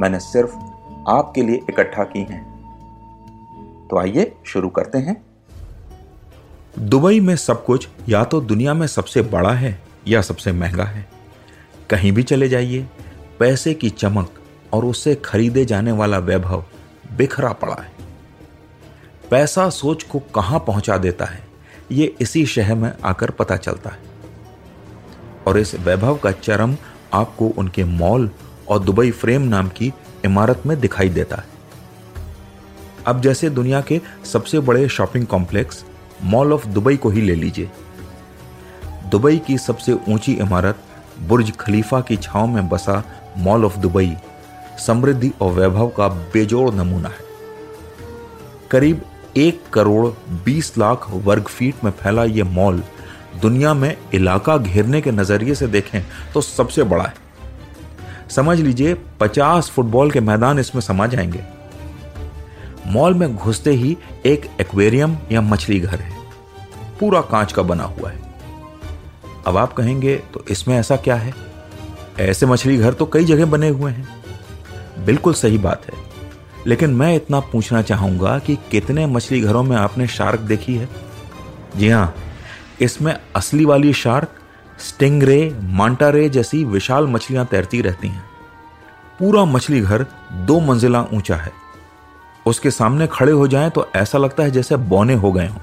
मैंने सिर्फ़ आपके लिए इकट्ठा की हैं। तो आइए शुरू करते हैं। दुबई में सब कुछ या तो दुनिया में सबसे बड़ा है या सबसे महँगा है। कहीं भी चले जाइए, पैसे की चमक और उससे खरीदे जाने वाला वैभव बिखरा पड़ा है। पैसा सोच को कहाँ पहुँचा देता है, ये इसी शहर में आकर पता चलता है। और इस वैभव का चरम आपको उनके मॉल और दुबई फ्रेम नाम की इमारत में दिखाई देता है। अब जैसे दुनिया के सबसे बड़े shopping complex, mall of Dubai को ही ले लीजिए। दुबई की सबसे ऊँची इमारत, बुर्ज खलीफा की छाव में बसा मॉल ऑफ़ दुबई, समृद्धि और वैभव का बेजोड़ नमूना है। करीब एक करोड़ बीस लाख वर्ग फीट में फैला यह मॉल दुनिया में इलाका घेरने के नज़रिए से देखें तो सबसे बड़ा है। समझ लीजिए पचास फुटबॉल के मैदान इसमें समा जाएँगे। मॉल में घुसते ही एक एक्वेरियम या मछली घर है। पूरा कांच का बना हुआ है। अब आप कहेंगे तो इसमें ऐसा क्या है? ऐसे मछली घर तो कई जगह बने हुए हैं। बिल्कुल सही बात है। लेकिन मैं इतना पूछना चाहूँगा कि कितने मछली घरों में आपने शार्क देखी है? जी हाँ, इसमें असली वाली शार्क स्टिंगरे, मांटारे जैसी विशाल मछलियाँ तैरती रहती हैं। पूरा मछली घर दो मंजिला ऊँचा है। उसके सामने खड़े हो जाएँ तो ऐसा लगता है जैसे बौने हो गए हों।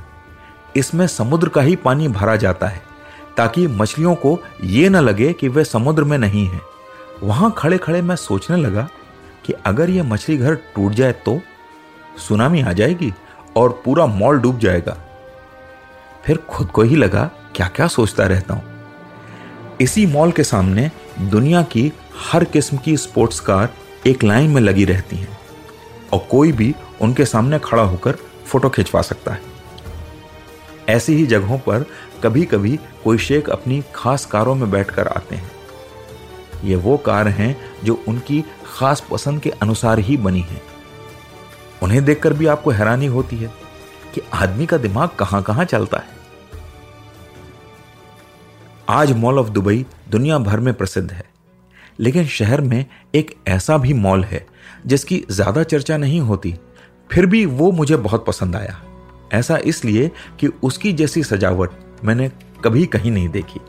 इसमें समुद्र का ही पानी भरा जाता है, ताकि मछलियों को यह न लगे कि वे समुद्र में नहीं है। वहाँ खड़े खड़े मैं सोचने लगा कि अगर यह मछली घर टूट जाए तो सुनामी आ जाएगी और पूरा मॉल डूब जाएगा। फिर खुद को ही लगा क्या क्या सोचता रहता हूँ। इसी मॉल के सामने दुनिया की हर किस्म की स्पोर्ट्स कार एक लाइन में लगी रहती हैं और कोई भी उनके सामने खड़ा होकर फ़ोटो खिंचवा सकता है। ऐसी ही जगहों पर कभी कभी कोई शेख अपनी खास कारों में बैठकर आते हैं। ये वो कार हैं जो उनकी खास पसंद के अनुसार ही बनी हैं। उन्हें देखकर भी आपको हैरानी होती है कि आदमी का दिमाग कहाँ कहाँ चलता है। आज मॉल ऑफ़ दुबई दुनिया भर में प्रसिद्ध है। लेकिन शहर में एक ऐसा भी मॉल है, जिसकी ज़्यादा चर्चा नहीं होती, फिर भी वो मुझे बहुत पसंद आया। ऐसा इसलिए कि उसकी जैसी सजावट मैंने कभी कहीं नहीं देखी।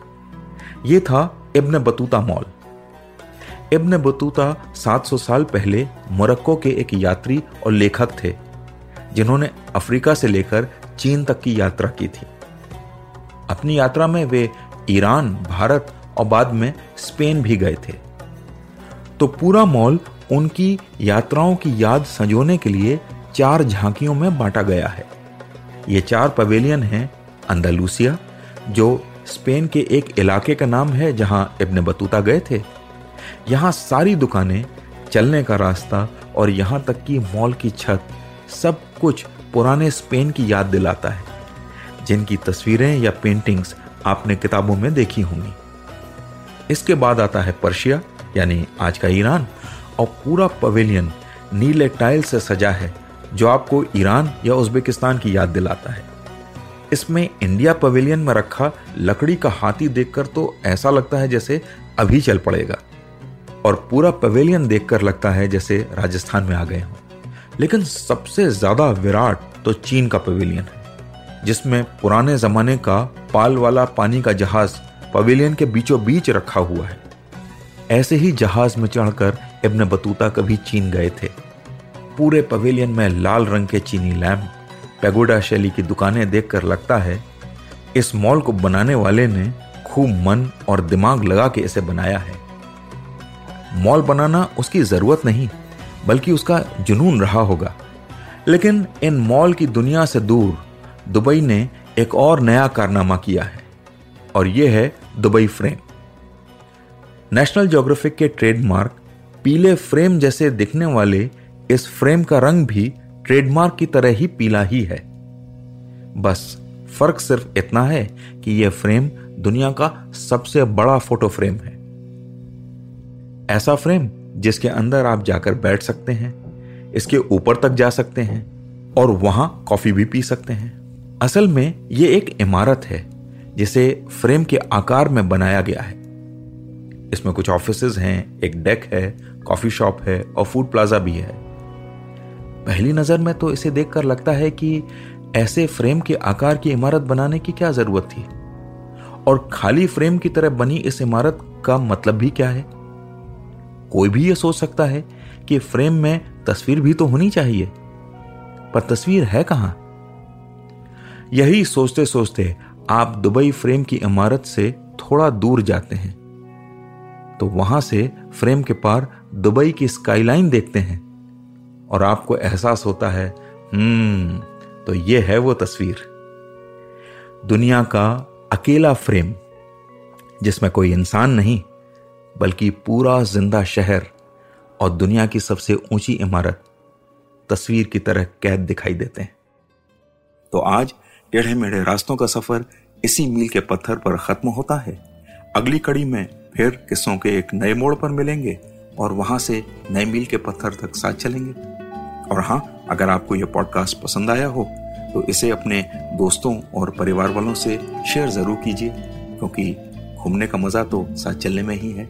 ये था Ibn Battuta mall. Ibn Battuta 700 साल पहले मोरक्को के एक यात्री और लेखक थे, जिन्होंने अफ्रीका से लेकर चीन तक की यात्रा की थी। अपनी यात्रा में वे ईरान, भारत और बाद में स्पेन भी गए थे। तो पूरा मॉल उनकी यात्राओं की याद संजोने के लिए चार झांकियों में बांटा गया है। ये चार पवेलियन हैं अंदालूसिया, जो स्पेन के एक इलाके का नाम है जहाँ इब्न बतूता गए थे। यहाँ सारी दुकानें, चलने का रास्ता और यहाँ तक कि मॉल की छत सब कुछ पुराने स्पेन की याद दिलाता है। जिनकी तस्वीरें या पेंटिंग्स आपने किताबों में देखी होंगी। इसके बाद आता है पर्शिया, यानी आज का ईरान, और पूरा पवेलियन नीले टाइल से सजा है, जो आपको ईरान या उज्बेकिस्तान की याद दिलाता है। इसमें इंडिया पवेलियन में रखा लकड़ी का हाथी देखकर तो ऐसा लगता है जैसे अभी चल पड़ेगा, और पूरा पवेलियन देखकर लगता है जैसे राजस्थान में आ गए हों। लेकिन सबसे ज़्यादा विराट तो चीन का पवेलियन है। जिसमें पुराने जमाने का पाल वाला पानी का जहाज़ पवेलियन के बीचों बीच रखा हुआ है। ऐसे ही जहाज़ में चढ़कर इब्न बतूता कभी चीन गए थे। पूरे पवेलियन में लाल रंग के चीनी लैम्प पेगोडा शैली की दुकानें देखकर लगता है, इस मॉल को बनाने वाले ने खूब मन और दिमाग लगा के इसे बनाया है। मॉल बनाना उसकी ज़रूरत नहीं, बल्कि उसका जुनून रहा होगा। लेकिन इन मॉल की दुनिया से दूर दुबई ने एक और नया कारनामा किया है, और यह है दुबई फ्रेम। नेशनल ज्योग्राफिक के ट्रेडमार्क पीले फ्रेम जैसे दिखने वाले इस फ्रेम का रंग भी ट्रेडमार्क की तरह ही पीला ही है। बस फ़र्क सिर्फ़ इतना है कि यह फ्रेम दुनिया का सबसे बड़ा फ़ोटो फ्रेम है। ऐसा फ्रेम जिसके अंदर आप जाकर बैठ सकते हैं, इसके ऊपर तक जा सकते हैं, और वहाँ कॉफ़ी भी पी सकते हैं। असल में यह एक इमारत है, जिसे फ्रेम के आकार में बनाया गया है। इसमें कुछ ऑफ़िस हैं, एक डेक है, कॉफ़ी शॉप है और फ़ूड प्लाजा भी है। पहली नज़र में तो इसे देखकर लगता है कि ऐसे फ्रेम के आकार की इमारत बनाने की क्या ज़रूरत थी? और खाली फ्रेम की तरह बनी इस इमारत का मतलब भी क्या है? कोई भी यह सोच सकता है कि फ्रेम में तस्वीर भी तो होनी चाहिए। पर तस्वीर है कहाँ? यही सोचते सोचते आप दुबई फ्रेम की इमारत से थोड़ा दूर जाते हैं। तो वहाँ से फ्रेम के पार दुबई की स्काईलाइन देखते हैं और आपको एहसास होता है हम्म तो यह है वो तस्वीर। दुनिया का अकेला फ्रेम, जिसमें कोई इंसान नहीं, बल्कि पूरा ज़िंदा शहर और दुनिया की सबसे ऊँची इमारत, तस्वीर की तरह कैद दिखाई देते हैं। तो आज टेढ़े मेढ़े रास्तों का सफ़र इसी मील के पत्थर पर खत्म होता है। अगली कड़ी में फिर किस्सों के एक नए मोड़ पर मिलेंगे और वहाँ से नए मील के पत्थर तक साथ चलेंगे। और हाँ अगर आपको यह पॉडकास्ट पसंद आया हो तो इसे अपने दोस्तों और परिवार वालों से शेयर ज़रूर कीजिए, क्योंकि घूमने का मज़ा तो साथ चलने में ही है।